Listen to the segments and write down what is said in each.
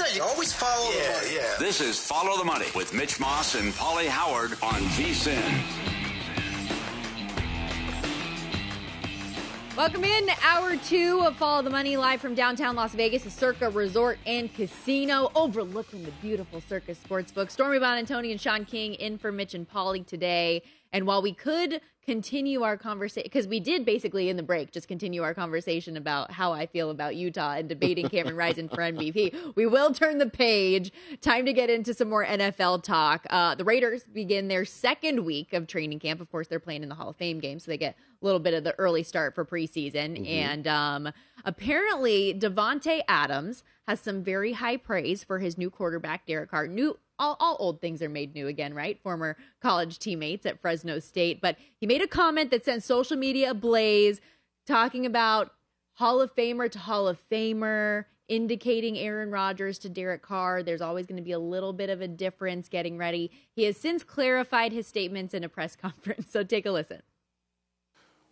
Money. That's what I always say. You always follow yeah, the money. Yeah. This is Follow the Money with Mitch Moss and Pauly Howard on VSIN. Welcome in to hour two of Follow the Money live from downtown Las Vegas, the Circa Resort and Casino, overlooking the beautiful Circa Sportsbook. Stormy Buonantony and Sean King in for Mitch and Polly today. And while we could continue our conversation, because we did basically in the break just continue our conversation about how I feel about Utah and debating Cameron Rising for MVP, we will turn the page. Time to get into some more NFL talk. Uh, the Raiders begin their second week of training camp. Of course, they're playing in the Hall of Fame game, so they get a little bit of the early start for preseason. Mm-hmm. And um, apparently, Davante Adams has some very high praise for his new quarterback, Derek Carr. New all, all old things are made new again, right? Former college teammates at Fresno State. But he made a comment that sent social media ablaze, talking about Hall of Famer to Hall of Famer, indicating Aaron Rodgers to Derek Carr. There's always going to be a little bit of a difference getting ready. He has since clarified his statements in a press conference. So take a listen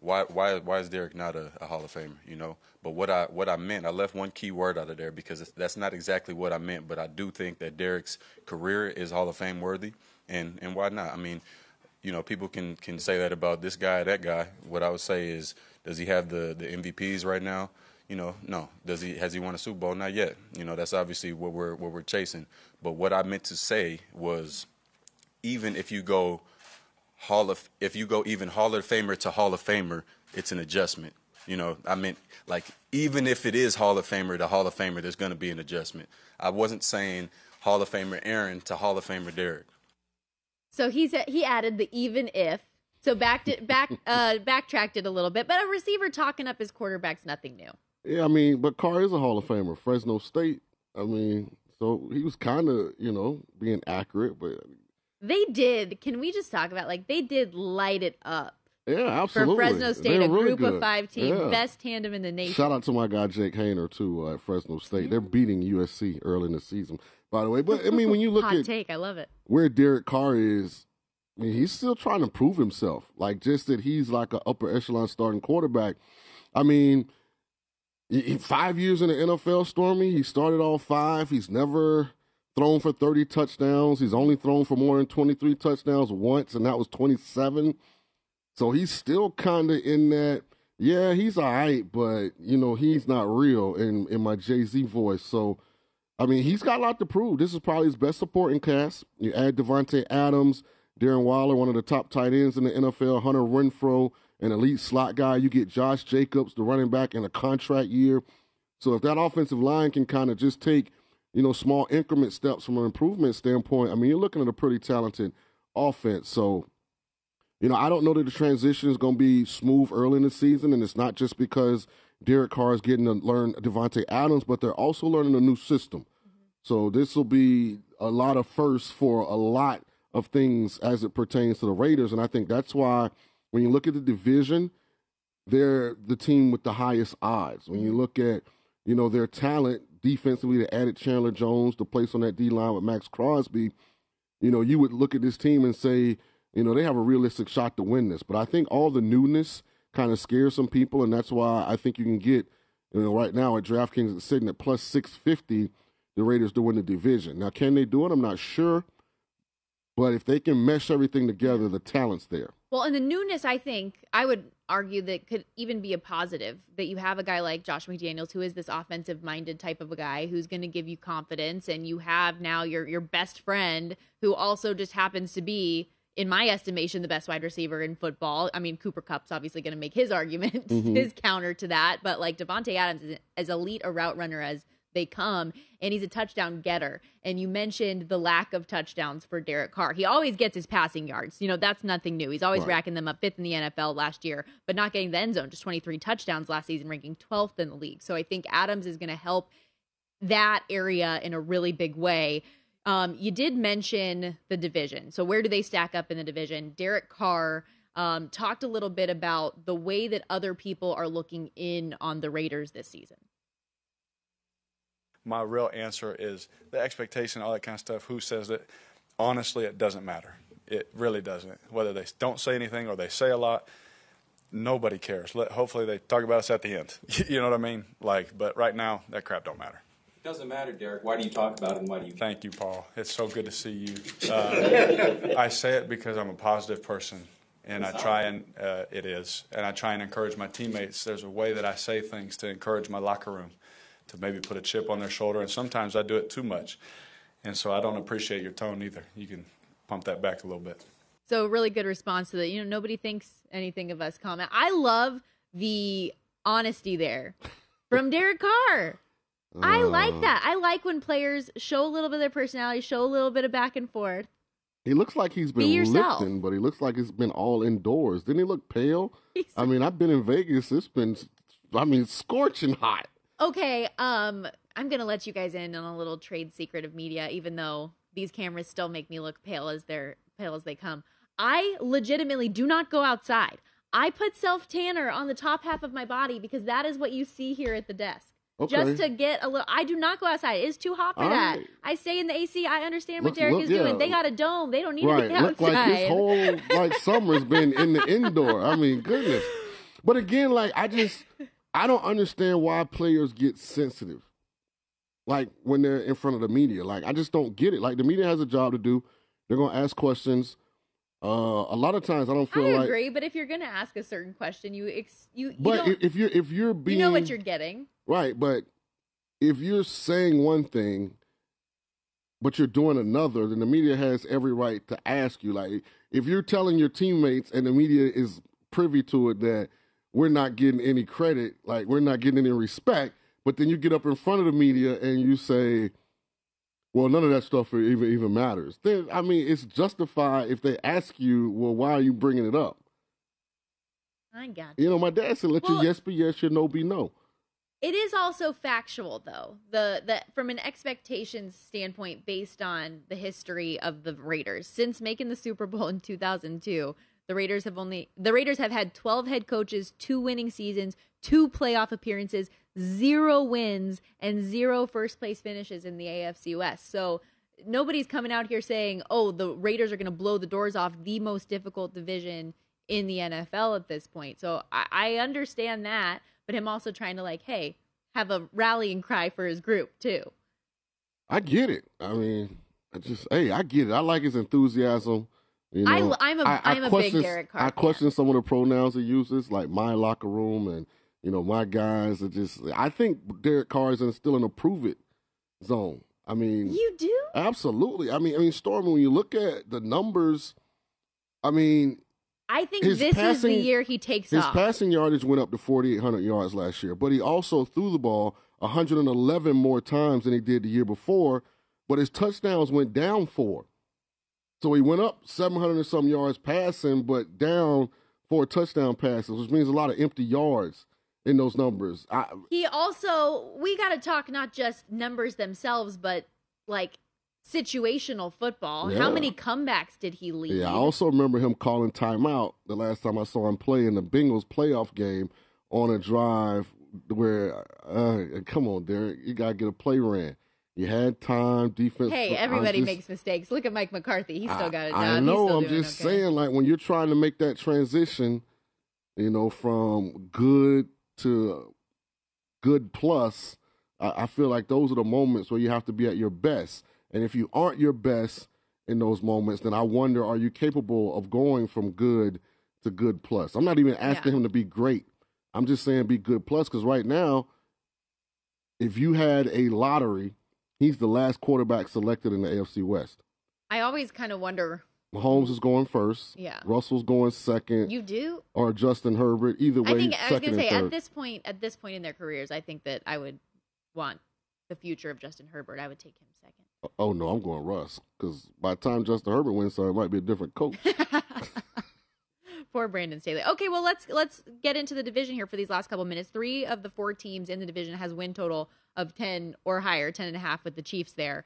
why why why is Derek not a, a, Hall of Famer? You know, but what I what I meant, I left one key word out of there because that's not exactly what I meant. But I do think that Derek's career is Hall of Fame worthy, and and why not? I mean, you know, people can can say that about this guy, that guy. What I would say is, does he have the the MVPs right now? You know, no. Does he has he won a Super Bowl? Not yet. You know, that's obviously what we're what we're chasing. But what I meant to say was, even if you go Hall of if you go even Hall of Famer to Hall of Famer, it's an adjustment. You know, I mean, like even if it is Hall of Famer to Hall of Famer, there's going to be an adjustment. I wasn't saying Hall of Famer Aaron to Hall of Famer Derek. So he said he added the even if. So backed it back uh backtracked it a little bit, but a receiver talking up his quarterback's nothing new. Yeah, I mean, but Carr is a Hall of Famer. Fresno State. I mean, so he was kind of you know being accurate, but they did. Can we just talk about like they did light it up? Yeah, absolutely. For Fresno State, They're a really group good. of five team, yeah. best tandem in the nation. Shout out to my guy Jake Haener too uh, at Fresno State. They're beating USC early in the season, by the way. But I mean, when you look Hot at take, I love it. where Derek Carr is, I mean, he's still trying to prove himself. Like just that he's like an upper echelon starting quarterback. I mean, he, five years in the NFL, Stormy. He started all five. He's never thrown for 30 touchdowns. He's only thrown for more than 23 touchdowns once, and that was 27. So he's still kind of in that, yeah, he's all right, but, you know, he's not real in, in my Jay Z voice. So, I mean, he's got a lot to prove. This is probably his best supporting cast. You add Davante Adams, Darren Waller, one of the top tight ends in the NFL, Hunter Renfrow, an elite slot guy. You get Josh Jacobs, the running back, in a contract year. So if that offensive line can kind of just take, you know, small increment steps from an improvement standpoint, I mean, you're looking at a pretty talented offense. So, you know, I don't know that the transition is going to be smooth early in the season, and it's not just because Derek Carr is getting to learn Davante Adams, but they're also learning a new system. So this will be a lot of firsts for a lot of things as it pertains to the Raiders, and I think that's why when you look at the division, they're the team with the highest odds. When you look at you know their talent defensively, they added Chandler Jones to place on that D line with Maxx Crosby. You know, you would look at this team and say, you know, they have a realistic shot to win this. But I think all the newness kind of scares some people, and that's why I think you can get, you know, right now at DraftKings it's sitting at plus six fifty, the Raiders to win the division. Now, can they do it? I'm not sure. But if they can mesh everything together, the talent's there. Well, and the newness, I think, I would argue that could even be a positive that you have a guy like Josh McDaniels who is this offensive minded type of a guy who's going to give you confidence and you have now your your best friend who also just happens to be in my estimation the best wide receiver in football. I mean Cooper Kupp's obviously going to make his argument mm-hmm. his counter to that, but like Davante Adams is as elite a route runner as they come and he's a touchdown getter. And you mentioned the lack of touchdowns for Derek Carr. He always gets his passing yards. You know, that's nothing new. He's always right. racking them up fifth in the NFL last year, but not getting the end zone, just 23 touchdowns last season, ranking 12th in the league. So I think Adams is going to help that area in a really big way. Um, you did mention the division. So where do they stack up in the division? Derek Carr um, talked a little bit about the way that other people are looking in on the Raiders this season my real answer is the expectation, all that kind of stuff. Who says it? Honestly, it doesn't matter. It really doesn't. Whether they don't say anything or they say a lot, nobody cares. Let, hopefully, they talk about us at the end. you know what I mean? Like, but right now, that crap don't matter. It doesn't matter, Derek. Why do you talk about it and why do you? Thank you, Paul. It's so good to see you. Uh, I say it because I'm a positive person, and I try and uh, it is, and I try and encourage my teammates. There's a way that I say things to encourage my locker room to maybe put a chip on their shoulder. And sometimes I do it too much. And so I don't appreciate your tone either. You can pump that back a little bit. So really good response to that. You know, nobody thinks anything of us comment. I love the honesty there from Derek Carr. I like that. I like when players show a little bit of their personality, show a little bit of back and forth. He looks like he's been Be lifting, but he looks like it's been all indoors. Didn't he look pale? I mean, I've been in Vegas. It's been, I mean, scorching hot. Okay, um, I'm gonna let you guys in on a little trade secret of media, even though these cameras still make me look pale as they're pale as they come. I legitimately do not go outside. I put self tanner on the top half of my body because that is what you see here at the desk. Okay. Just to get a little, I do not go outside. It's too hot for All that. Right. I stay in the AC. I understand what Derek look, is yeah. doing. They got a dome. They don't need right. to get outside. Look like this whole like summer's been in the indoor. I mean, goodness. But again, like I just I don't understand why players get sensitive. Like when they're in front of the media. Like I just don't get it. Like the media has a job to do. They're gonna ask questions. Uh, a lot of times I don't feel I like. agree, but if you're gonna ask a certain question, you ex- you, you but if you're if you're being you know what you're getting right, but if you're saying one thing, but you're doing another, then the media has every right to ask you. Like if you're telling your teammates and the media is privy to it that we're not getting any credit, like we're not getting any respect. But then you get up in front of the media and you say, well, none of that stuff even even matters. Then I mean, it's justified if they ask you, well, why are you bringing it up? I got you. You know, my dad said, let well, your yes be yes, your no be no. It is also factual, though. The the from an expectations standpoint, based on the history of the Raiders since making the Super Bowl in two thousand two the Raiders have only the Raiders have had 12 head coaches, two winning seasons, two playoff appearances, zero wins, and zero first place finishes in the AFC West. So nobody's coming out here saying, "Oh, the Raiders are going to blow the doors off the most difficult division in the NFL at this point." So I, I understand that, but him also trying to like, hey, have a rallying cry for his group too. I get it. I mean, I just hey, I get it. I like his enthusiasm. You know, I, am a, am a big Derek Carr. I question some of the pronouns he uses, like my locker room and you know my guys are just. I think Derek Carr is in, still in a prove it zone. I mean, you do absolutely. I mean, I mean, Storm. when you look at the numbers, I mean, I think His this is the year he takes His off. His passing yardage went up to 4,800 yards last year, but he also threw the ball 111 more times than he did the year before, but his touchdowns went down four. So he went up 700 and some yards passing, but down four touchdown passes, which means a lot of empty yards in those numbers. I, He also, we got to talk not just numbers themselves, but like situational football. How many comebacks did he lead? Yeah, I also remember him calling timeout the last time I saw him play in the Bengals playoff game on a drive where, uh, come on, Derek, you got to get a play ran. You had time, defense. Hey, everybody just- makes mistakes. Look at Mike McCarthy. He's still got it down. I know. I'm just okay. saying, like when you're trying to make that transition, you know, from good to good plus, I, I feel like those are the moments where you have to be at your best. And if you aren't your best in those moments, then I wonder, are you capable of going from good to good plus? I'm not even asking him to be great. I'm just saying be good plus because right now, if you had a lottery, he's the last quarterback selected in the AFC West. I always kind of wonder. Mahomes is going first. Yeah. Russell's going second. You do? Or Justin Herbert. Either way, I think I was gonna say at this point, at this point in their careers, I think that I would want the future of Justin Herbert. I would take him second. Oh no, I'm going Russ because by the time Justin Herbert wins, so it might be a different coach. Poor Brandon Staley. Okay, well let's let's get into the division here for these last couple minutes. Three of the four teams in the division has win total of ten or higher, ten and a half with the Chiefs there.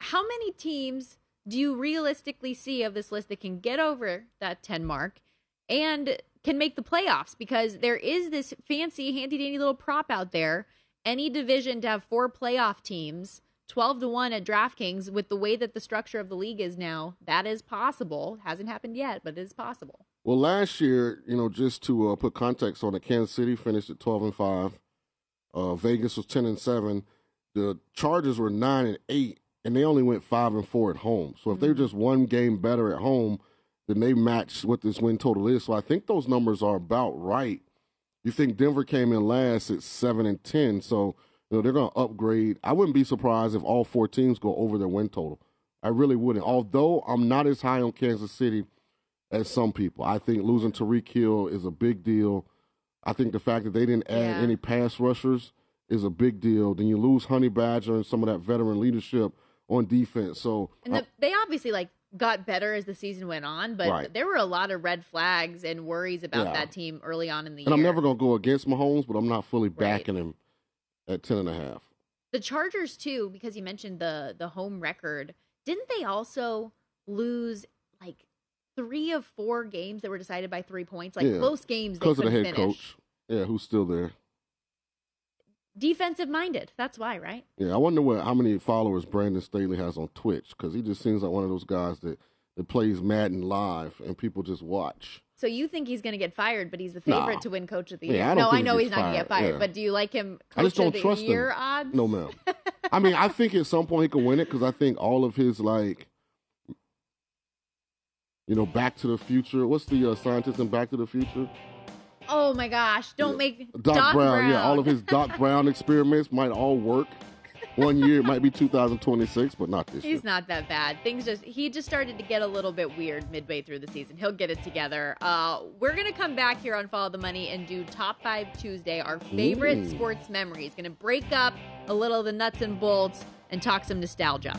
How many teams do you realistically see of this list that can get over that ten mark and can make the playoffs? Because there is this fancy, handy dandy little prop out there. Any division to have four playoff teams, twelve to one at DraftKings, with the way that the structure of the league is now, that is possible. Hasn't happened yet, but it is possible. well, last year, you know, just to uh, put context on it, Kansas City finished at 12 and five. Uh, Vegas was 10 and seven. The Chargers were nine and eight, and they only went five and four at home. So if they're just one game better at home, then they match what this win total is. So I think those numbers are about right. You think Denver came in last at seven and ten, so you know they're going to upgrade. I wouldn't be surprised if all four teams go over their win total. I really wouldn't. Although I'm not as high on Kansas City as some people. I think losing Tyreek Hill is a big deal. I think the fact that they didn't add Yeah. any pass rushers is a big deal. Then you lose Honey Badger and some of that veteran leadership on defense. So And the, they obviously like got better as the season went on, but Right. there were a lot of red flags and worries about Yeah. that team early on in the and year. I'm never going to go against Mahomes, but I'm not fully backing him at ten and a half. the Chargers too, because you mentioned the the home record. Didn't they also lose like three of four games that were decided by three points, like Yeah. close games because of the head finish? coach. Yeah, who's still there? Defensive minded. That's why, right? Yeah, I wonder what how many followers Brandon Staley has on Twitch because he just seems like one of those guys that that plays Madden live and people just watch. So you think he's going to get fired, but he's the Nah. favorite to win Coach of the Yeah, Year? I no, I know gets he's not going to get fired, yeah. but do you like him? Coach I just don't the trust Year him. odds? No, ma'am. I mean, I think at some point he could win it because I think all of his like, you know, Back to the Future. What's the uh, scientist in Back to the Future? Oh my gosh! Don't make Doc, Brown, Yeah, all of his Doc Brown experiments might all work. One year it might be 2026, but not this year. He's not that bad. Things just he just started to get a little bit weird midway through the season. He'll get it together. Uh, we're gonna come back here on Follow the Money and do Top Five Tuesday, our favorite Ooh. sports memories. Gonna break up a little of the nuts and bolts and talk some nostalgia.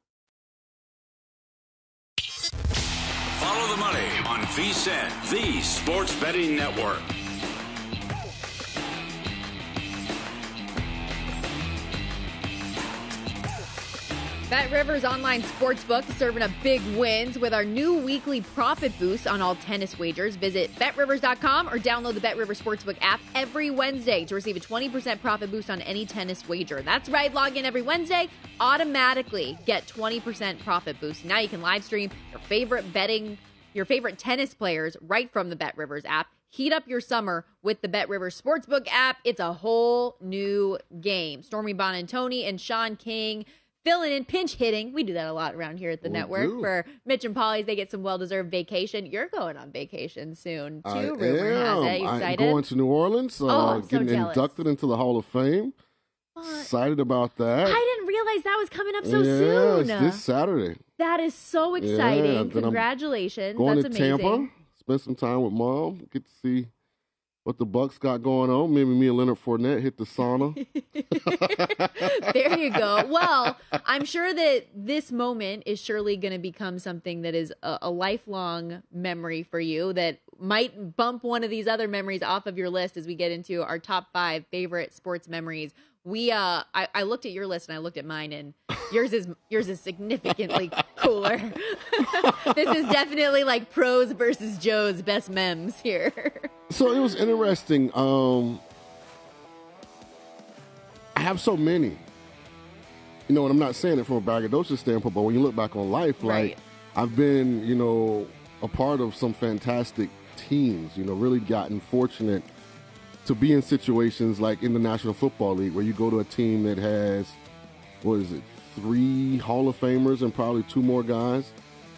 Money on VSIN, the sports betting network. Bet Rivers Online Sportsbook serving up big wins with our new weekly profit boost on all tennis wagers. Visit betrivers.com or download the Bet Rivers Sportsbook app every Wednesday to receive a 20% profit boost on any tennis wager. That's right, log in every Wednesday, automatically get 20% profit boost. Now you can live stream your favorite betting, your favorite tennis players right from the Bet Rivers app. Heat up your summer with the Bet Rivers Sportsbook app. It's a whole new game. Stormy Buonantony and Tony and Sean King filling in, pinch hitting. We do that a lot around here at the We network do. for Mitch and Pauly's. They get some well deserved vacation. You're going on vacation soon too. I rumor has it. You I'm going to New Orleans. Uh, Oh, I'm getting inducted into the Hall of Fame. Excited about that. I didn't realize that was coming up so yeah, soon. it's this Saturday. That is so exciting. I'm Congratulations. Going That's to amazing. Tampa. Spend some time with mom. Get to see what the Bucks got going on. Maybe me and Leonard Fournette hit the sauna. there you go. Well, I'm sure that this moment is surely going to become something that is a, a lifelong memory for you that might bump one of these other memories off of your list as we get into our top five favorite sports memories. We, uh, I, I looked at your list and I looked at mine, and yours is yours is significantly cooler. this is definitely like pros versus Joe's best memes here. so it was interesting. Um, I have so many. You know, and I'm not saying it from a braggadocious standpoint, but when you look back on life, like Right. I've been, you know, a part of some fantastic teams. You know, really gotten fortunate to be in situations like in the National Football League where you go to a team that has what is it, three Hall of Famers and probably two more guys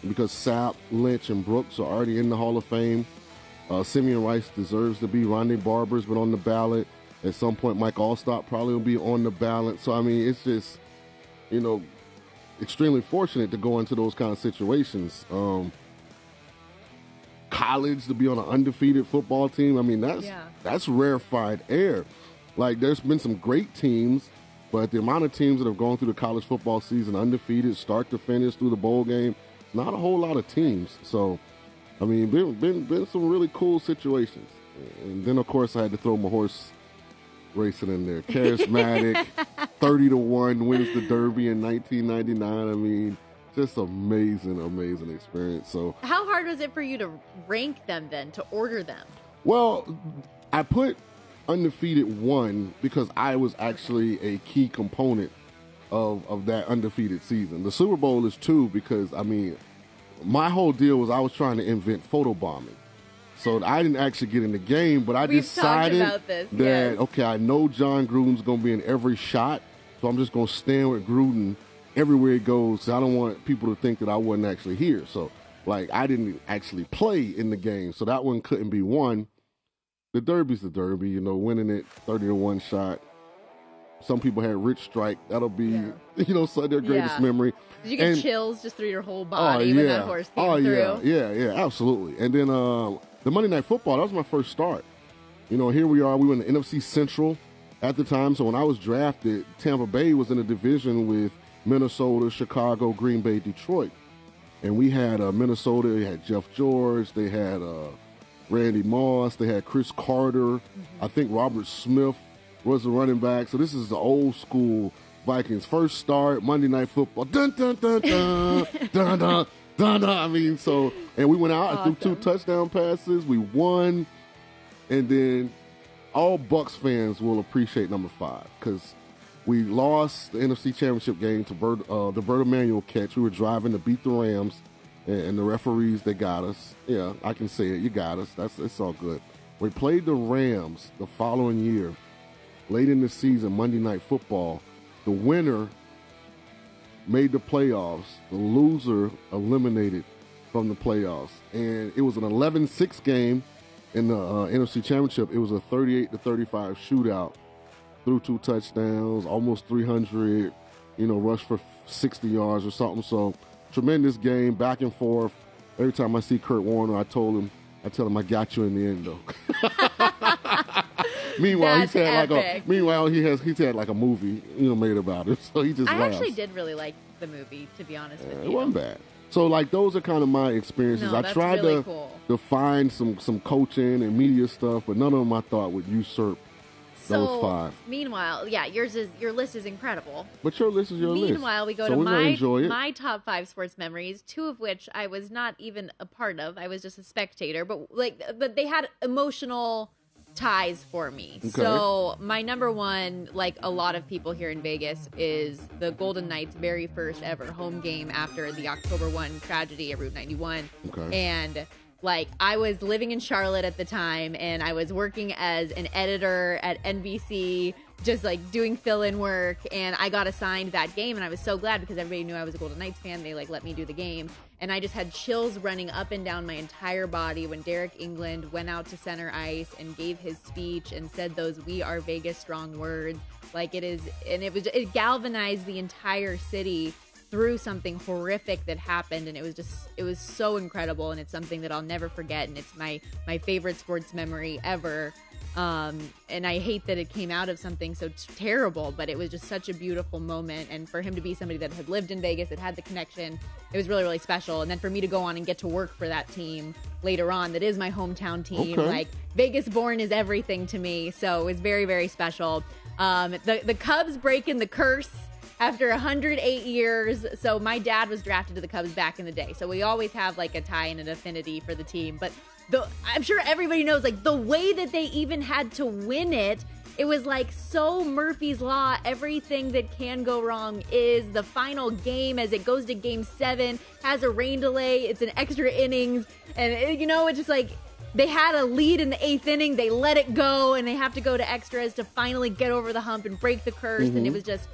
because Sapp, Lynch, and Brooks are already in the Hall of Fame. Uh, Simeon Rice deserves to be. Rondé Barber's been on the ballot. At some point, Mike Alstott probably will be on the ballot. So, I mean, it's just, you know, extremely fortunate to go into those kind of situations. Um, college to be on an undefeated football team. I mean, that's Yeah. that's rarefied air. Like there's been some great teams, but the amount of teams that have gone through the college football season undefeated, start to finish through the bowl game, not a whole lot of teams. So, I mean, been been been some really cool situations. And then of course I had to throw my horse racing in there. Charismatic, thirty to one wins the Derby in 1999. I mean, just amazing, amazing experience. So. How hard was it for you to rank them then, to order them? Well, I put undefeated one because I was actually a key component of of that undefeated season. The Super Bowl is two because I mean, my whole deal was I was trying to invent photobombing. So I didn't actually get in the game, but I We've decided about this, that yes. okay, I know Jon Gruden's going to be in every shot, so I'm just going to stand with Gruden everywhere he goes. I don't want people to think that I wasn't actually here. So like I didn't actually play in the game, so that one couldn't be won. The Derby's the Derby, you know, winning it thirty to one shot. Some people had Rich Strike. That'll be, you know, so their greatest Yeah. memory. Did you get And- chills just through your whole body when that horse came oh, through? yeah, yeah, yeah, absolutely. And then uh, the Monday Night Football, that was my first start. You know, here we are. We were in the NFC Central at the time. So when I was drafted, Tampa Bay was in a division with Minnesota, Chicago, Green Bay, Detroit. And we had uh, Minnesota, they had Jeff George, they had uh, Randy Moss, they had Cris Carter. I think Robert Smith was the running back. So this is the old school Vikings. First start, Monday Night Football. Dun, dun, dun, dun, dun, dun, dun, dun. I mean, so, and we went out and threw two touchdown passes. We won. And then all Bucks fans will appreciate number five because we lost the NFC Championship game to uh, the Bert Emanuel catch. We were driving to beat the Rams, and, and the referees they got us. Yeah, I can say it. You got us. That's it's all good. We played the Rams the following year, late in the season, Monday Night Football. The winner made the playoffs. The loser eliminated from the playoffs, and it was an 11-6 game in the uh, NFC Championship. It was a 38 to 35 shootout. Threw two touchdowns, almost 300. You know, rushed for 60 yards or something. So tremendous game, back and forth. Every time I see Kurt Warner, I told him, I tell him I got you in the end though. meanwhile, That's he's had like a meanwhile he has he's had like a movie you know made about it. So he just I laughs. actually did really like the movie, to be honest with you. It wasn't bad. So like those are kind of my experiences. No, I tried really to cool. to find some some coaching and media stuff, but none of them I thought would usurp So, five. meanwhile, yeah, yours is your list is incredible. But your list is your list. Meanwhile, we go so to my my top five sports memories, two of which I was not even a part of. I was just a spectator, but like, but they had emotional ties for me. Okay. So my number one, like a lot of people here in Vegas, is the Golden Knights' very first ever home game after the October one tragedy at Route 91. Okay. And like I was living in Charlotte at the time and I was working as an editor at NBC just like doing fill-in work and I got assigned that game and I was so glad because everybody knew I was a Golden Knights fan. They like let me do the game and I just had chills running up and down my entire body when Deryk Engelland went out to center ice and gave his speech and said those we are Vegas strong words. Like it is and it was it galvanized the entire city through something horrific that happened and it was just it was so incredible and it's something that I'll never forget and it's my my favorite sports memory ever. Um and I hate that it came out of something so t- terrible but it was just such a beautiful moment and for him to be somebody that had lived in Vegas that had the connection it was really really special. And then for me to go on and get to work for that team later on that is my hometown team Okay. like Vegas born is everything to me so it was very very special. Um the the Cubs breaking the curse after 108 years. So my dad was drafted to the Cubs back in the day. So we always have like a tie and an affinity for the team. But the I'm sure everybody knows like the way that they even had to win it. It was like so Murphy's Law. Everything that can go wrong is the final game as it goes to game seven, has a rain delay. It's an extra innings. And, it- you know, it's just like they had a lead in the eighth inning. They let it go and they have to go to extras to finally get over the hump and break the curse. And Mhm. it was just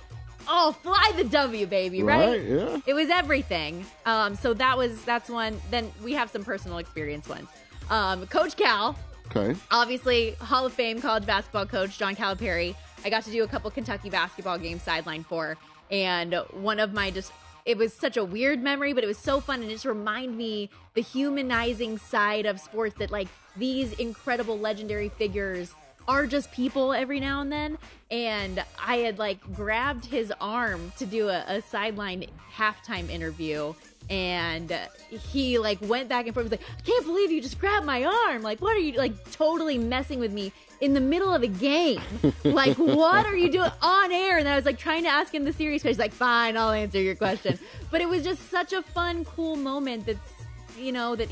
oh fly the w baby right, Right, yeah. it was everything. Um so that was that's one then we have some personal experience ones. Um coach cal. Okay. obviously hall of fame college basketball coach john calipari. I got to do a couple kentucky basketball games sideline for. And one of my just it was such a weird memory, but it was so fun. And it just remind me the humanizing side of sports that like these incredible legendary figures are just people every now and then. And I had like grabbed his arm to do a, a sideline halftime interview. And he like went back and forth. He was like, I can't believe you just grabbed my arm. Like, what are you like totally messing with me in the middle of a game? like, what are you doing on air? And I was like trying to ask him the serious question. He's like, fine, I'll answer your question. But it was just such a fun, cool moment that's, you know, that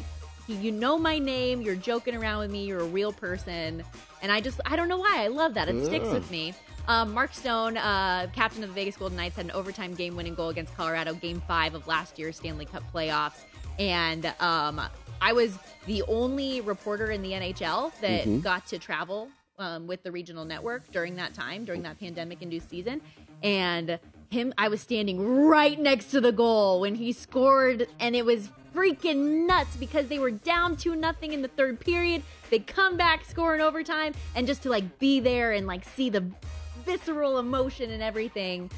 you know my name, you're joking around with me, you're a real person. And I just, I don't know why. I love that. It yeah. sticks with me. Um, Mark Stone, uh, captain of the Vegas Golden Knights, had an overtime game winning goal against Colorado, game five of last year's Stanley Cup playoffs. And um, I was the only reporter in the NHL that mm-hmm. got to travel um, with the regional network during that time, during that pandemic induced season. And him, I was standing right next to the goal when he scored, and it was freaking nuts because they were down 2 nothing in the third period. They come back, score in overtime, and just to like be there and like see the visceral emotion and everything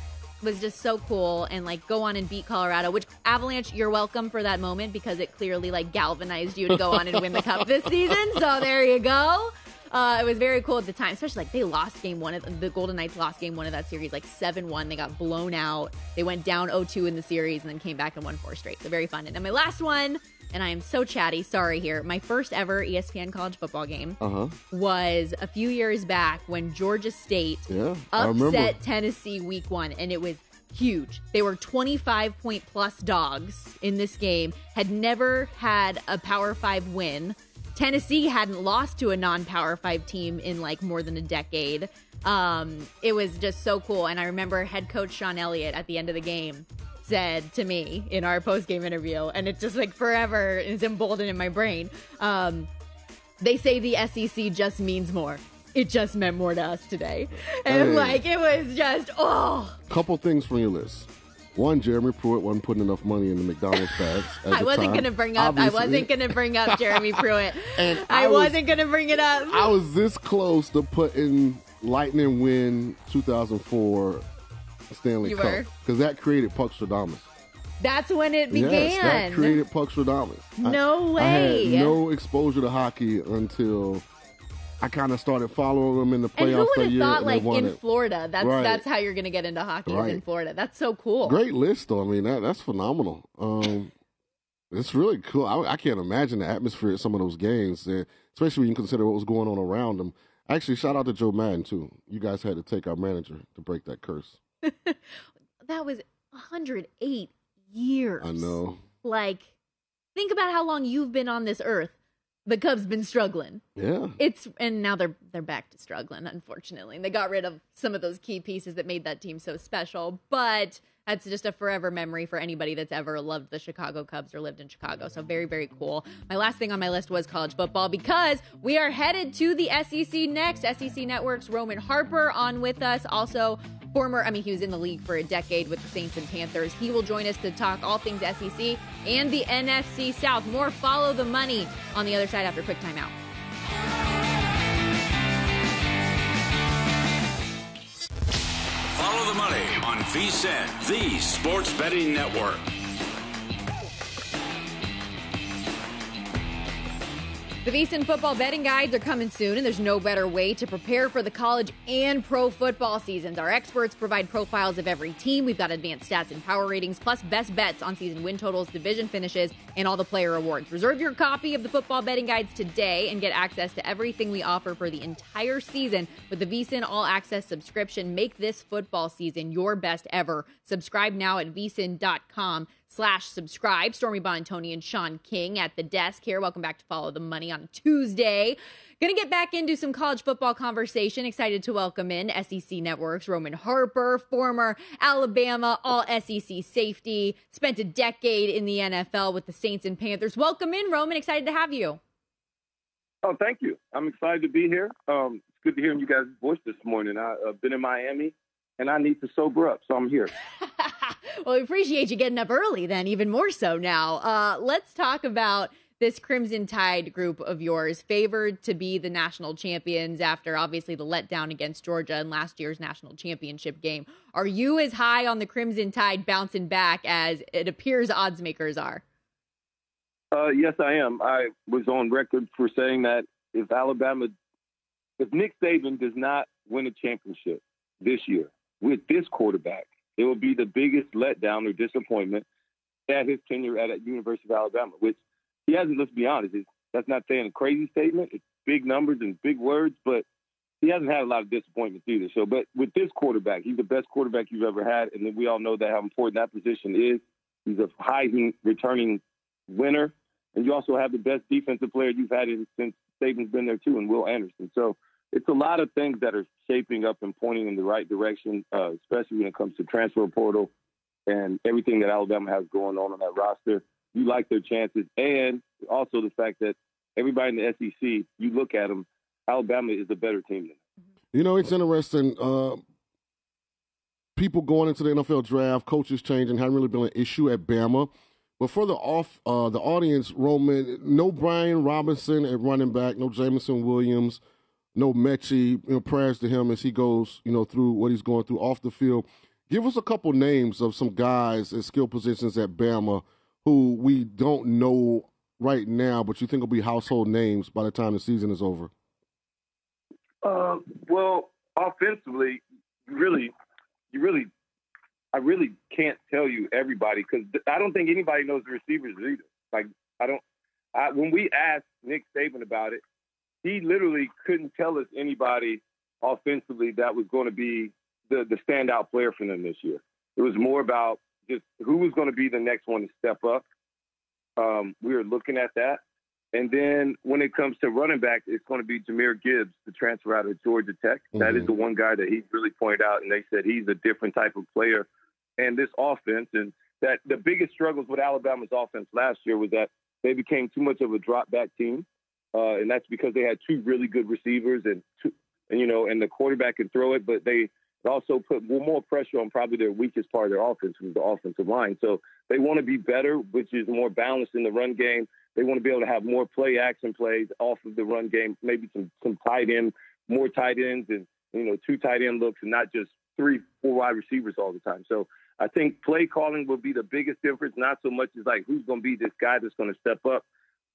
was just so cool and like go on and beat Colorado, which Avalanche, you're welcome for that moment because it clearly like galvanized you to go on and win the cup this season. So there you go. Uh, it was very cool at the time, especially like they lost game one. Of, the Golden Knights lost game one of that series, like 7 1. They got blown out. They went down 0 2 in the series and then came back and won four straight. So very fun. And then my last one, and I am so chatty, sorry here. My first ever ESPN college football game uh-huh. was a few years back when Georgia State yeah, upset Tennessee week one, and it was huge. They were 25 point plus dogs in this game, had never had a Power Five win. Tennessee hadn't lost to a non-power five team in like more than a decade. Um, it was just so cool. And I remember head coach Shawn Elliott at the end of the game said to me in our post-game interview, and it just like forever is emboldened in my brain. Um, they say the SEC just means more. It just meant more to us today. And hey. like it was just oh. Couple things from your list. One, Jeremy Pruitt wasn't putting enough money in the McDonald's bags. I wasn't going to bring up. Obviously. I wasn't to bring up Jeremy Pruitt. and I, I was, not going to bring it up. I was this close to putting Lightning win 2004 Stanley you Cup because that created Puck Stradamus. That's when it began. Yes, that created Puck Stradamus. No I, way. I had no exposure to hockey until I kind of started following them in the playoffs. And who would have thought, like in it. Florida, that's right. that's how you're going to get into hockey right. in Florida. That's so cool. Great list, though. I mean, that that's phenomenal. Um, it's really cool. I, I, can't imagine the atmosphere at some of those games, especially when you consider what was going on around them. Actually, shout out to Joe Maddon too. You guys had to take our manager to break that curse. that was 108 years. I know. Like, think about how long you've been on this earth the Cubs been struggling. Yeah. It's and now they're they're back to struggling, unfortunately. And they got rid of some of those key pieces that made that team so special, but that's just a forever memory for anybody that's ever loved the Chicago Cubs or lived in Chicago. So very, very cool. My last thing on my list was college football because we are headed to the SEC next. SEC Network's Roman Harper on with us. Also, former, I mean, he was in the league for a decade with the Saints and Panthers. He will join us to talk all things SEC and the NFC South. More follow the money on the other side after quick timeout. Follow the money on VSIN, the sports betting network. The VSIN football betting guides are coming soon, and there's no better way to prepare for the college and pro football seasons. Our experts provide profiles of every team. We've got advanced stats and power ratings, plus best bets on season win totals, division finishes, and all the player awards. Reserve your copy of the football betting guides today and get access to everything we offer for the entire season with the VSIN All Access subscription. Make this football season your best ever. Subscribe now at vsin.com slash subscribe. Stormy Buonantony and Sean King at the desk here. Welcome back to Follow the Money on Tuesday. Gonna get back into some college football conversation. Excited to welcome in SEC Network's Roman Harper, former Alabama All SEC safety, spent a decade in the NFL with the Saints and Panthers. Welcome in, Roman. Excited to have you. Oh, thank you. I'm excited to be here. Um, it's good to hear you guys' voice this morning. I've uh, been in Miami and I need to sober up, so I'm here. well, we appreciate you getting up early then, even more so now. Uh, let's talk about this Crimson Tide group of yours favored to be the national champions after obviously the letdown against Georgia in last year's national championship game. Are you as high on the Crimson Tide bouncing back as it appears odds makers are? Uh, yes, I am. I was on record for saying that if Alabama, if Nick Saban does not win a championship this year with this quarterback, it will be the biggest letdown or disappointment at his tenure at, at University of Alabama, which he hasn't, let's be honest, that's not saying a crazy statement. It's big numbers and big words, but he hasn't had a lot of disappointments either. So, but with this quarterback, he's the best quarterback you've ever had. And then we all know that how important that position is. He's a Heisman returning winner. And you also have the best defensive player you've had in, since Saban's been there too, and Will Anderson. So it's a lot of things that are shaping up and pointing in the right direction, uh, especially when it comes to transfer portal and everything that Alabama has going on on that roster. You like their chances, and also the fact that everybody in the SEC, you look at them, Alabama is a better team than. You know, it's interesting. Uh, people going into the NFL draft, coaches changing, hadn't really been an issue at Bama. But for the off, uh, the audience, Roman, no Brian Robinson at running back, no Jameson Williams, no Metchie. You know, prayers to him as he goes, you know, through what he's going through off the field. Give us a couple names of some guys at skill positions at Bama who we don't know right now, but you think will be household names by the time the season is over. Uh, well, offensively, really, you really, I really can't tell you everybody because I don't think anybody knows the receivers either. Like I don't. I, when we asked Nick Saban about it, he literally couldn't tell us anybody offensively that was going to be the the standout player for them this year. It was more about just who was going to be the next one to step up. Um, we were looking at that. And then when it comes to running back, it's going to be Jahmyr Gibbs, the transfer out of Georgia Tech. Mm-hmm. That is mm-hmm. the one guy that he really pointed out, and they said he's a different type of player. And this offense, and that the biggest struggles with Alabama's offense last year was that they became too much of a drop back team, uh, and that's because they had two really good receivers and two, and you know, and the quarterback can throw it, but they also put more pressure on probably their weakest part of their offense, which is the offensive line. So they want to be better, which is more balanced in the run game. They want to be able to have more play action plays off of the run game, maybe some some tight end, more tight ends, and you know two tight end looks, and not just three, four wide receivers all the time. So I think play calling will be the biggest difference. Not so much as like who's going to be this guy that's going to step up.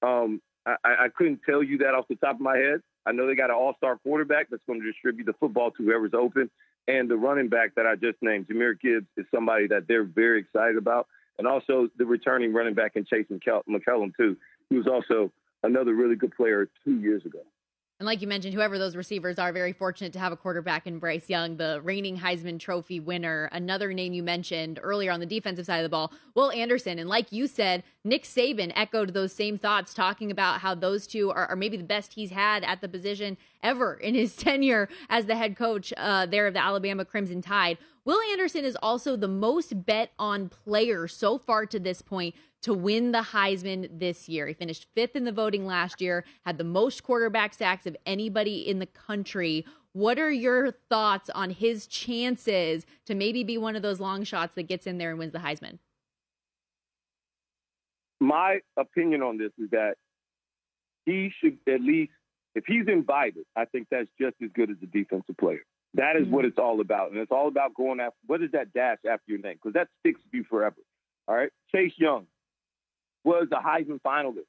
Um, I, I couldn't tell you that off the top of my head. I know they got an all-star quarterback that's going to distribute the football to whoever's open, and the running back that I just named, Jahmyr Gibbs, is somebody that they're very excited about and also the returning running back in Jase McClellan too. He was also another really good player two years ago. And like you mentioned, whoever those receivers are, very fortunate to have a quarterback in Bryce Young, the reigning Heisman Trophy winner. Another name you mentioned earlier on the defensive side of the ball, Will Anderson. And like you said, Nick Saban echoed those same thoughts, talking about how those two are, are maybe the best he's had at the position ever in his tenure as the head coach uh, there of the Alabama Crimson Tide. Will Anderson is also the most bet on player so far to this point to win the Heisman this year. He finished fifth in the voting last year, had the most quarterback sacks of anybody in the country. What are your thoughts on his chances to maybe be one of those long shots that gets in there and wins the Heisman? My opinion on this is that he should at least, if he's invited, I think that's just as good as a defensive player. That is mm-hmm. what it's all about. And it's all about going after what is that dash after your name? Because that sticks with you forever. All right. Chase Young was a Heisman finalist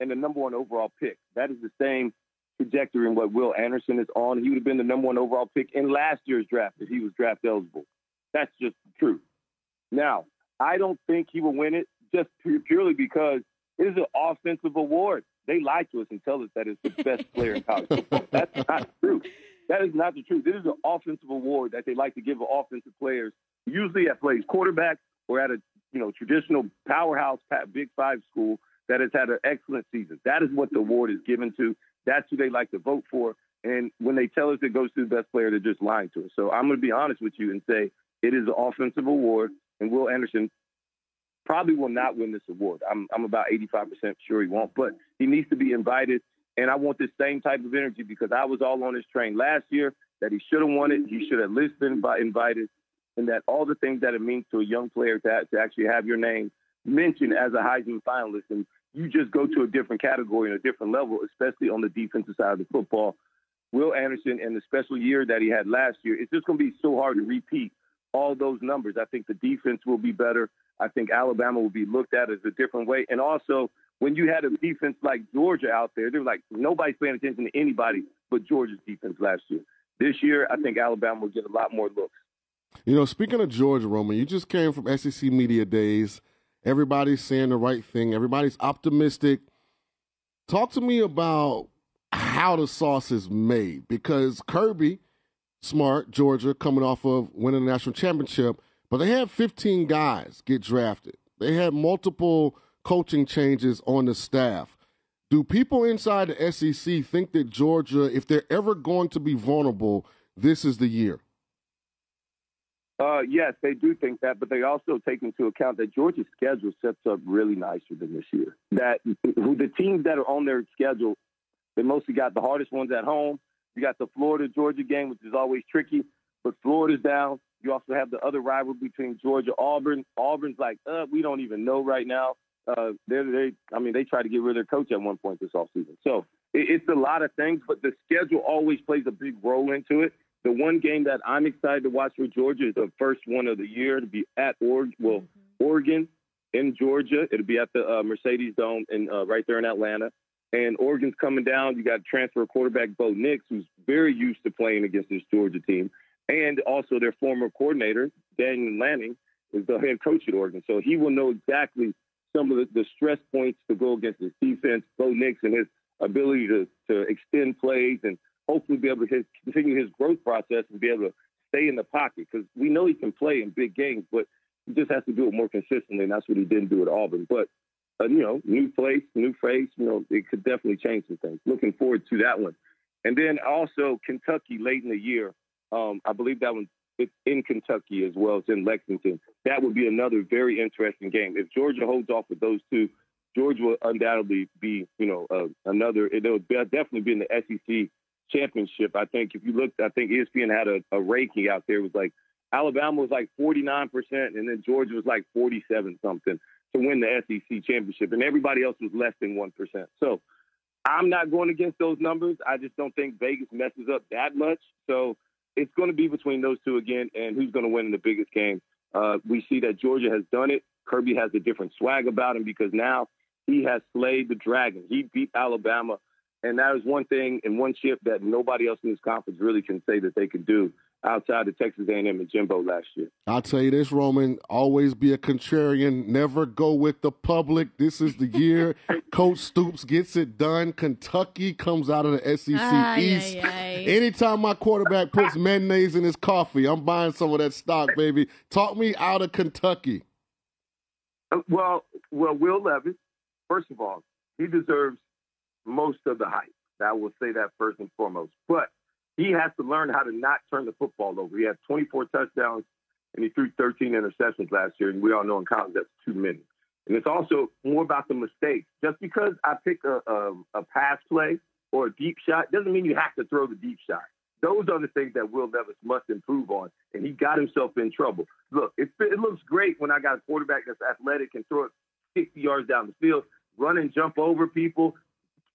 and the number one overall pick. That is the same trajectory in what Will Anderson is on. He would have been the number one overall pick in last year's draft if he was draft eligible. That's just the truth. Now, I don't think he will win it just purely because it is an offensive award. They lie to us and tell us that it's the best player in college football. That's not true. That is not the truth. This is an offensive award that they like to give offensive players, usually at plays quarterback or at a you know traditional powerhouse Big Five school that has had an excellent season. That is what the award is given to. That's who they like to vote for. And when they tell us it goes to the best player, they're just lying to us. So I'm going to be honest with you and say it is an offensive award, and Will Anderson probably will not win this award. I'm I'm about 85% sure he won't, but he needs to be invited and I want this same type of energy because I was all on his train last year that he should have won it. He should have at least been invited. And that all the things that it means to a young player to, to actually have your name mentioned as a Heisman finalist. And you just go to a different category and a different level, especially on the defensive side of the football. Will Anderson and the special year that he had last year, it's just going to be so hard to repeat all those numbers. I think the defense will be better. I think Alabama will be looked at as a different way. And also, when you had a defense like Georgia out there, they were like nobody's paying attention to anybody but Georgia's defense last year. This year, I think Alabama will get a lot more looks. You know, speaking of Georgia, Roman, you just came from SEC media days. Everybody's saying the right thing. Everybody's optimistic. Talk to me about how the sauce is made because Kirby Smart, Georgia, coming off of winning the national championship, but they had 15 guys get drafted. They had multiple coaching changes on the staff. Do people inside the SEC think that Georgia, if they're ever going to be vulnerable, this is the year? Uh, yes, they do think that, but they also take into account that Georgia's schedule sets up really nice for them this year. That the teams that are on their schedule, they mostly got the hardest ones at home. You got the Florida Georgia game, which is always tricky, but Florida's down. You also have the other rival between Georgia Auburn. Auburn's like, uh, we don't even know right now. Uh, they they, I mean, they tried to get rid of their coach at one point this offseason. So it, it's a lot of things, but the schedule always plays a big role into it. The one game that I'm excited to watch for Georgia is the first one of the year to be at Oregon. Well, Oregon in Georgia. It'll be at the uh, Mercedes Dome and uh, right there in Atlanta. And Oregon's coming down. You got transfer quarterback Bo Nix, who's very used to playing against this Georgia team, and also their former coordinator Daniel Lanning is the head coach at Oregon, so he will know exactly some of the, the stress points to go against his defense. Bo Nix and his ability to to extend plays and hopefully be able to his, continue his growth process and be able to stay in the pocket because we know he can play in big games, but he just has to do it more consistently, and that's what he didn't do at Auburn. But uh, you know, new place, new face, you know, it could definitely change some things. Looking forward to that one. And then also Kentucky late in the year. Um, I believe that one it's in Kentucky as well. It's in Lexington. That would be another very interesting game. If Georgia holds off with those two, Georgia will undoubtedly be, you know, uh, another. It will definitely be in the SEC championship. I think if you looked, I think ESPN had a, a ranking out there. It was like Alabama was like 49%, and then Georgia was like 47 something to win the SEC championship, and everybody else was less than 1%. So I'm not going against those numbers. I just don't think Vegas messes up that much. So it's going to be between those two again, and who's going to win in the biggest game. Uh, we see that Georgia has done it. Kirby has a different swag about him because now he has slayed the dragon. He beat Alabama, and that is one thing and one chip that nobody else in this conference really can say that they can do outside of Texas A&M and Jimbo last year. I'll tell you this, Roman, always be a contrarian. Never go with the public. This is the year Coach Stoops gets it done. Kentucky comes out of the SEC Ay, East. ay, ay. Anytime my quarterback puts mayonnaise in his coffee, I'm buying some of that stock, baby. Talk me out of Kentucky. Uh, Well, well, Will Levis, first of all, he deserves most of the hype. I will say that first and foremost. But he has to learn how to not turn the football over. He had 24 touchdowns and he threw 13 interceptions last year, and we all know in college that's too many. And it's also more about the mistakes. Just because I pick a, a, a pass play or a deep shot doesn't mean you have to throw the deep shot. Those are the things that Will Levis must improve on, and he got himself in trouble. Look, it, it looks great when I got a quarterback that's athletic and throw it 60 yards down the field, run and jump over people,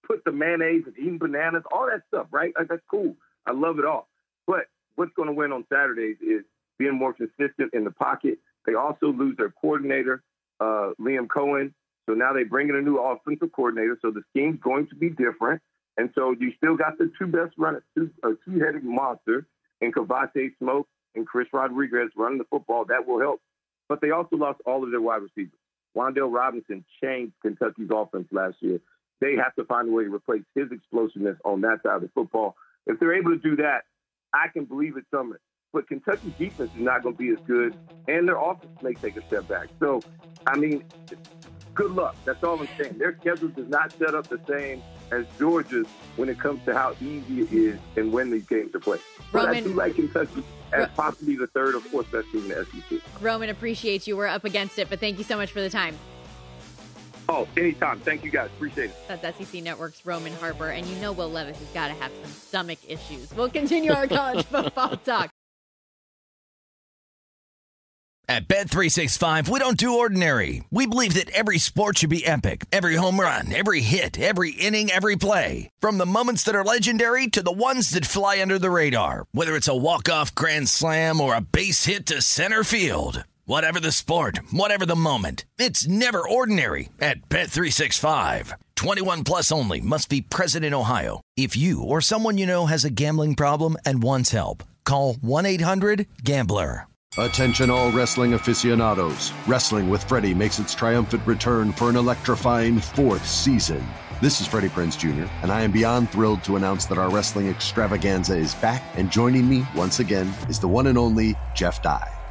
put the mayonnaise and eating bananas, all that stuff, right? Like, that's cool. I love it all. But what's going to win on Saturdays is being more consistent in the pocket. They also lose their coordinator, uh, Liam Coen. So now they bring in a new offensive coordinator. So the scheme's going to be different. And so you still got the two best runners, two, a two-headed monster in Kavosiey Smoke and Chris Rodriguez running the football. That will help. But they also lost all of their wide receivers. Wan'Dale Robinson changed Kentucky's offense last year. They have to find a way to replace his explosiveness on that side of the football. If they're able to do that, I can believe it's coming. But Kentucky's defense is not going to be as good, and their offense may take a step back. So, I mean, good luck. That's all I'm saying. Their schedule does not set up the same as Georgia's when it comes to how easy it is and when these games are played. But I do like Kentucky as possibly the third or fourth best team in the SEC. Roman appreciates you. We're up against it, but thank you so much for the time. Oh, anytime. Thank you guys. Appreciate it. That's SEC Network's Roman Harper, and you know Will Levis has got to have some stomach issues. We'll continue our college football talk. At Bet365, we don't do ordinary. We believe that every sport should be epic. Every home run, every hit, every inning, every play. From the moments that are legendary to the ones that fly under the radar. Whether it's a walk-off grand slam or a base hit to center field. Whatever the sport, whatever the moment. It's never ordinary at Bet365. 21 plus only must be present in Ohio. If you or someone you know has a gambling problem and wants help, call 1-800-GAMBLER. Attention, all wrestling aficionados. Wrestling with Freddie makes its triumphant return for an electrifying fourth season. This is Freddie Prinze Jr., and I am beyond thrilled to announce that our wrestling extravaganza is back, and joining me once again is the one and only Jeff Dye.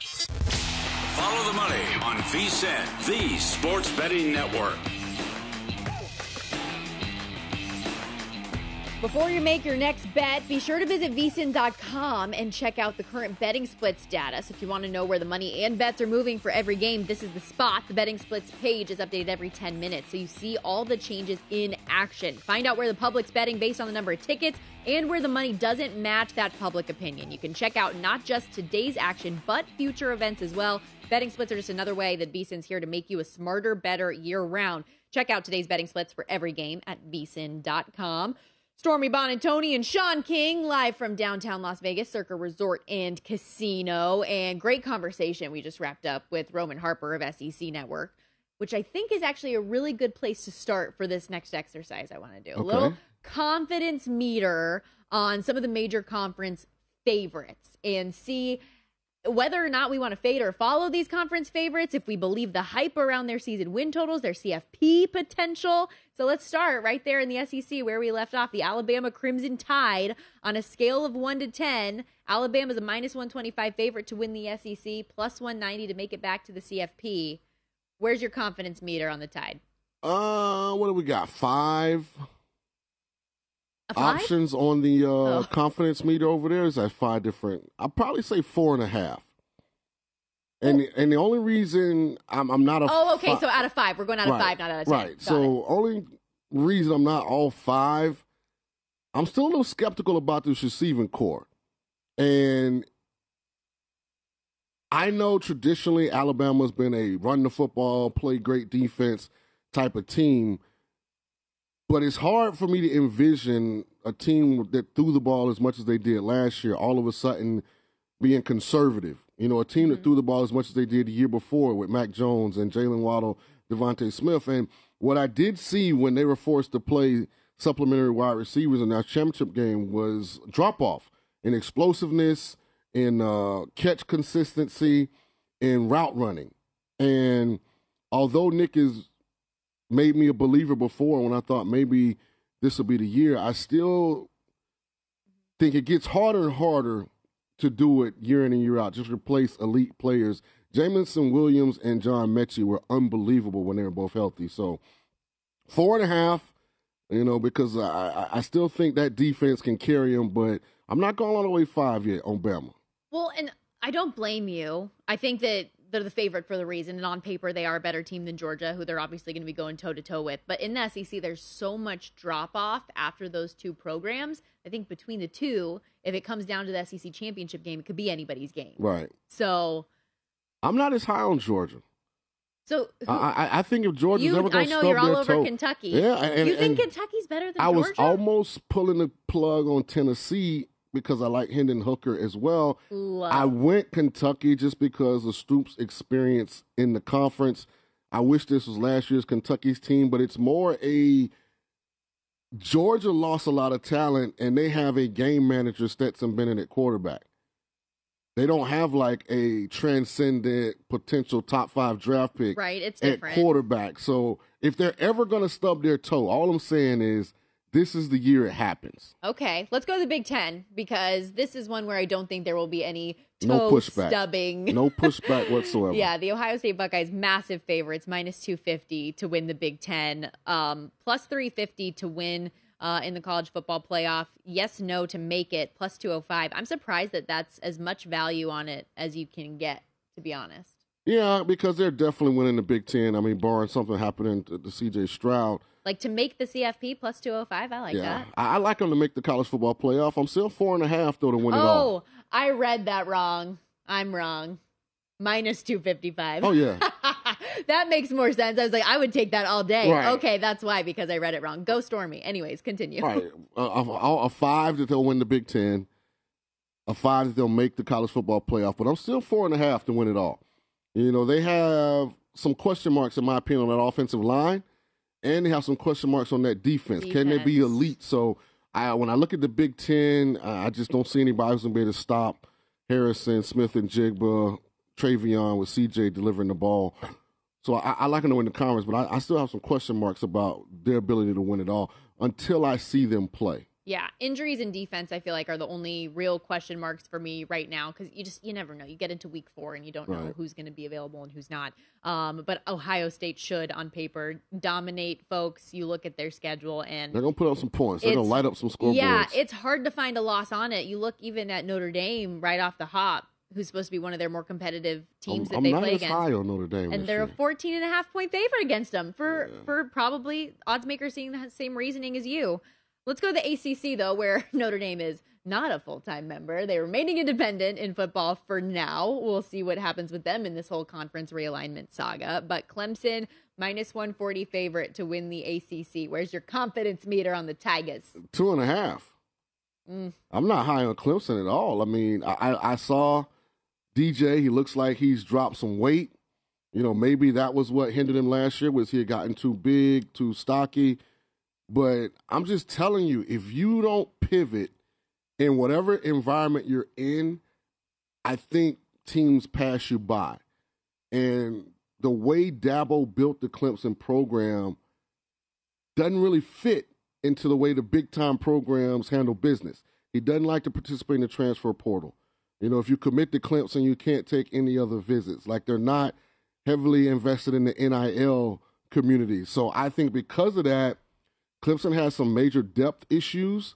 Follow the money on VSIN, the sports betting network. Before you make your next bet, be sure to visit vsin.com and check out the current betting splits data. So if you want to know where the money and bets are moving for every game, this is the spot. The betting splits page is updated every 10 minutes, so you see all the changes in action. Find out where the public's betting based on the number of tickets and where the money doesn't match that public opinion. You can check out not just today's action, but future events as well. Betting splits are just another way that VSIN's here to make you a smarter, better year round. Check out today's betting splits for every game at vsin.com. Stormy Buonantony and Sean King live from downtown Las Vegas, Circa Resort and Casino. And great conversation we just wrapped up with Roman Harper of SEC Network, which I think is actually a really good place to start for this next exercise I want to do. Okay. A little confidence meter on some of the major conference favorites and see whether or not we want to fade or follow these conference favorites, if we believe the hype around their season win totals, their CFP potential. So let's start right there in the SEC where we left off. The Alabama Crimson Tide on a scale of 1 to 10. Alabama's a minus 125 favorite to win the SEC, plus 190 to make it back to the CFP. Where's your confidence meter on the Tide? Uh, what do we got? Five. Options on the uh, Oh. confidence meter over there is at five different. I'd probably say four and a half. And and the only reason I'm I'm not a Oh, okay. fi- So out of five, we're going out of Right, five, not out of ten. Right. Got it. so only reason I'm not all five, I'm still a little skeptical about this receiving core, and I know traditionally Alabama's been a run the football, play great defense type of team, but it's hard for me to envision a team that threw the ball as much as they did last year, all of a sudden being conservative. You know, a team that threw the ball as much as they did the year before with Mac Jones and Jaylen Waddle, DeVonta Smith. And what I did see when they were forced to play supplementary wide receivers in that championship game was drop off in explosiveness, in uh, catch consistency, in route running. And although Nick has made me a believer before when I thought maybe this will be the year, I still think it gets harder and harder to do it year in and year out. Just replace elite players. Jameson Williams and John Metchie were unbelievable when they were both healthy. So four and a half, you know, because I, I- still think that defense can carry them, but I'm not going all the way five yet on Bama. Well, and I don't blame you. I think that they're the favorite for the reason, and on paper they are a better team than Georgia, who they're obviously going to be going toe to toe with. But in the SEC, there's so much drop off after those two programs. I think between the two, if it comes down to the SEC championship game, it could be anybody's game. Right. So, I'm not as high on Georgia. so I, I, I think if Georgia's you, ever going to I know you're all over toe- Kentucky. Yeah, and, you think Kentucky's better than I was Georgia? almost pulling the plug on Tennessee because I like Hendon Hooker as well. Ooh, uh, I went Kentucky just because of Stoops' experience in the conference. I wish this was last year's Kentucky's team, but it's more a Georgia lost a lot of talent, and they have a game manager, Stetson Bennett, at quarterback. They don't have like a transcendent potential top five draft pick Right, it's at different. quarterback. So if they're ever going to stub their toe, all I'm saying is this is the year it happens. Okay, let's go to the Big Ten because this is one where I don't think there will be any No pushback. stubbing. No pushback whatsoever. Yeah, the Ohio State Buckeyes massive favorites, minus two fifty to win the Big Ten, um, plus three fifty to win uh, in the college football playoff. Yes, no to make it, plus two hundred five. I'm surprised that that's as much value on it as you can get. To be honest, Yeah, because they're definitely winning the Big Ten. I mean, barring something happening to, to C.J. Stroud. like to make the CFP plus two hundred five. I like yeah, that. I, I like them to make the college football playoff. I'm still four and a half though to win it all. Oh, I read that wrong. I'm wrong. Minus two fifty five. Oh yeah, that makes more sense. I was like, I would take that all day. Right. Okay, that's why because I read it wrong. Go Stormy. Anyways, continue. right. A, a, a five that they'll win the Big Ten. A five that they'll make the college football playoff. But I'm still four and a half to win it all. You know, they have some question marks in my opinion on that offensive line, and they have some question marks on that defense. Can they be elite? So I, when I look at the Big Ten, I just don't see anybody who's gonna be able to stop Harrison, Smith, and Jigba, TreVeyon with CJ delivering the ball. So I, I like to win the conference, but I, I still have some question marks about their ability to win it all until I see them play. Yeah, injuries and defense, I feel like, are the only real question marks for me right now because you just you never know. You get into week four and you don't know who's going to be available and who's not. Um, but Ohio State should, on paper, dominate folks. You look at their schedule and They're gonna put up some points. They're gonna light up some scoreboards. Yeah, it's hard to find a loss on it. You look even at Notre Dame right off the hop, who's supposed to be one of their more competitive teams I'm, that I'm they not play as against. high on Notre Dame. and they're a year. 14 and a half point favorite against them for for probably odds makers seeing the same reasoning as you. Let's go to the ACC though, where Notre Dame is not a full time member. They're remaining independent in football for now. We'll see what happens with them in this whole conference realignment saga. But Clemson minus 140 favorite to win the ACC. Where's your confidence meter on the Tigers? two and a half. Mm. I'm not high on Clemson at all. I mean, I, I, I saw DJ. He looks like he's dropped some weight. You know, maybe that was what hindered him last year was he had gotten too big, too stocky. But I'm just telling you, if you don't pivot in whatever environment you're in, I think teams pass you by. And the way Dabo built the Clemson program doesn't really fit into the way the big time programs handle business. He doesn't like to participate in the transfer portal. You know, if you commit to Clemson, you can't take any other visits. Like they're not heavily invested in the NIL community. So I think because of that, Clemson has some major depth issues,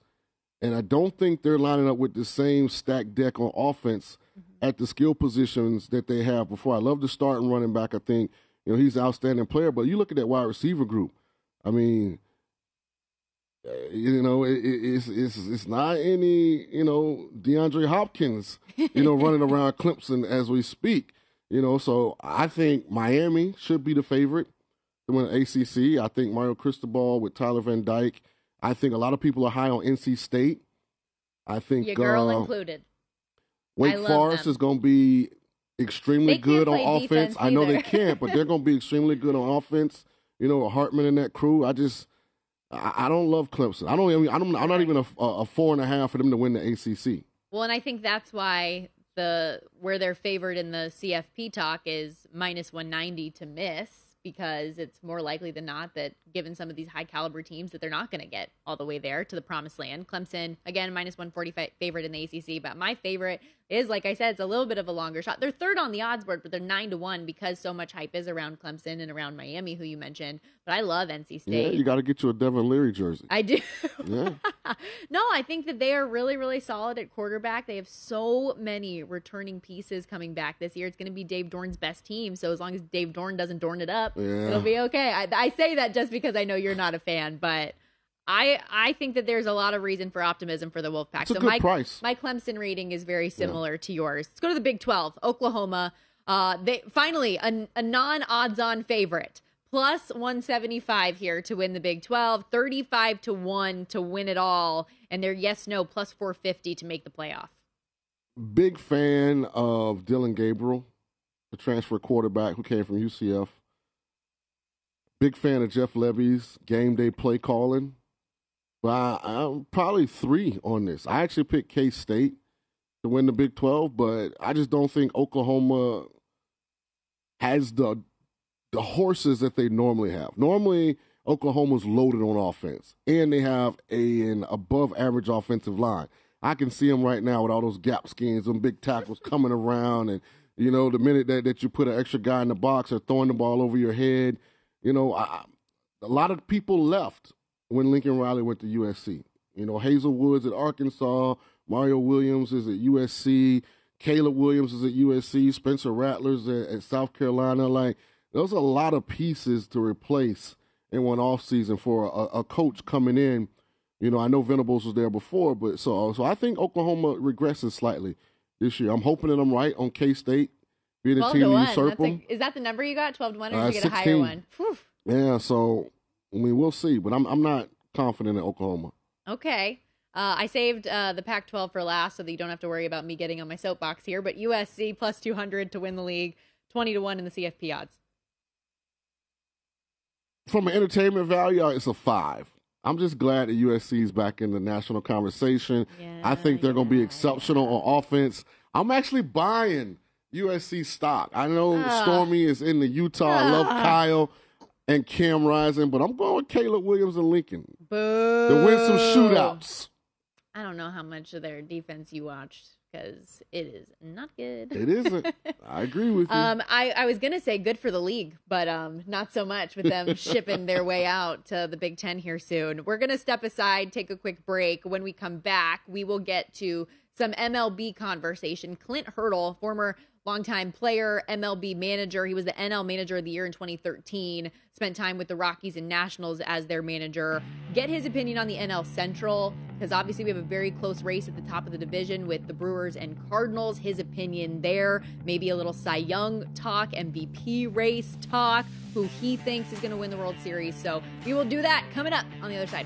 and I don't think they're lining up with the same stacked deck on offense mm-hmm. at the skill positions that they have before. I love the starting running back. I think you know he's an outstanding player, but you look at that wide receiver group. I mean, you know, it, it's it's it's not any you know DeAndre Hopkins, you know, running around Clemson as we speak. You know, so I think Miami should be the favorite to win the ACC. I think Mario Cristobal with Tyler Van Dyke. I think a lot of people are high on NC State. I think Your girl uh, included. Wake Forest them. is going to be extremely good on offense. I know they can't, but they're going to be extremely good on offense. You know, Hartman and that crew. I just, I, I don't love Clemson. I don't. even- I don't. I'm not even a, a four and a half for them to win the ACC. Well, and I think that's why the where they're favored in the CFP talk is minus 190 to miss because it's more likely than not that given some of these high caliber teams that they're not going to get all the way there to the promised land. Clemson again minus 145 favorite in the ACC, but my favorite is like I said, it's a little bit of a longer shot. They're third on the odds board, but they're nine to one because so much hype is around Clemson and around Miami, who you mentioned. But I love NC State. Yeah, you got to get you a Devin Leary jersey. I do. Yeah. no, I think that they are really, really solid at quarterback. They have so many returning pieces coming back this year. It's going to be Dave Doeren's best team. So as long as Dave Doeren doesn't dorn it up, Yeah. it'll be okay. I, I say that just because I know you're not a fan, but I I think that there's a lot of reason for optimism for the Wolfpack. It's so my price. my Clemson rating is very similar to yours. Let's go to the Big 12. Oklahoma. Uh, they finally a, a non odds on favorite. Plus 175 here to win the Big 12, 35 to 1 to win it all, and they're yes no plus 450 to make the playoff. Big fan of Dillon Gabriel, the transfer quarterback who came from UCF. Big fan of Jeff Lebby's game day play calling. But I, I'm probably three on this. I actually picked K State to win the Big 12, but I just don't think Oklahoma has the the horses that they normally have. Normally, Oklahoma's loaded on offense, and they have a, an above average offensive line. I can see them right now with all those gap schemes, them big tackles coming around, and you know the minute that, that you put an extra guy in the box or throwing the ball over your head, you know I- a lot of people left when Lincoln Riley went to USC. You know Haselwood's at Arkansas, Mario Williams is at USC, Caleb Williams is at USC, Spencer Rattler's at, at South Carolina. Like there's a lot of pieces to replace in one offseason for a, a coach coming in. You know, I know Venables was there before, but so so I think Oklahoma regresses slightly this year. I'm hoping that I'm right on K State being a team to to usurp them. is that the number you got? 12 to 1 or Uh, did you get a higher one? Whew. Yeah, so I mean we'll see, but I'm I'm not confident in Oklahoma. Okay. Uh, I saved uh, the Pac 12 for last so that you don't have to worry about me getting on my soapbox here. But USC plus 200 to win the league, 20 to 1 in the CFP odds. From an entertainment value, uh, it's a five. I'm just glad that USC is back in the national conversation. I think they're going to be exceptional on offense. I'm actually buying USC stock. I know Ah. Stormy is in the Utah. I love Ah. Kyle and Cam Rising, but I'm going with Caleb Williams and Lincoln Boo. to win some shootouts. I don't know how much of their defense you watched because it is not good. It isn't. I agree with you. Um, I, I was gonna say good for the league, but um, not so much with them shipping their way out to the Big Ten here soon. We're gonna step aside, take a quick break. When we come back, we will get to some MLB conversation. Clint Hurdle, former longtime player, MLB manager, he was the NL Manager of the Year in 2013. Spent time with the Rockies and Nationals as their manager. Get his opinion on the NL Central because obviously we have a very close race at the top of the division with the Brewers and Cardinals. His opinion there, maybe a little Cy Young talk, MVP race talk, who he thinks is going to win the World Series. So we will do that coming up on the other side.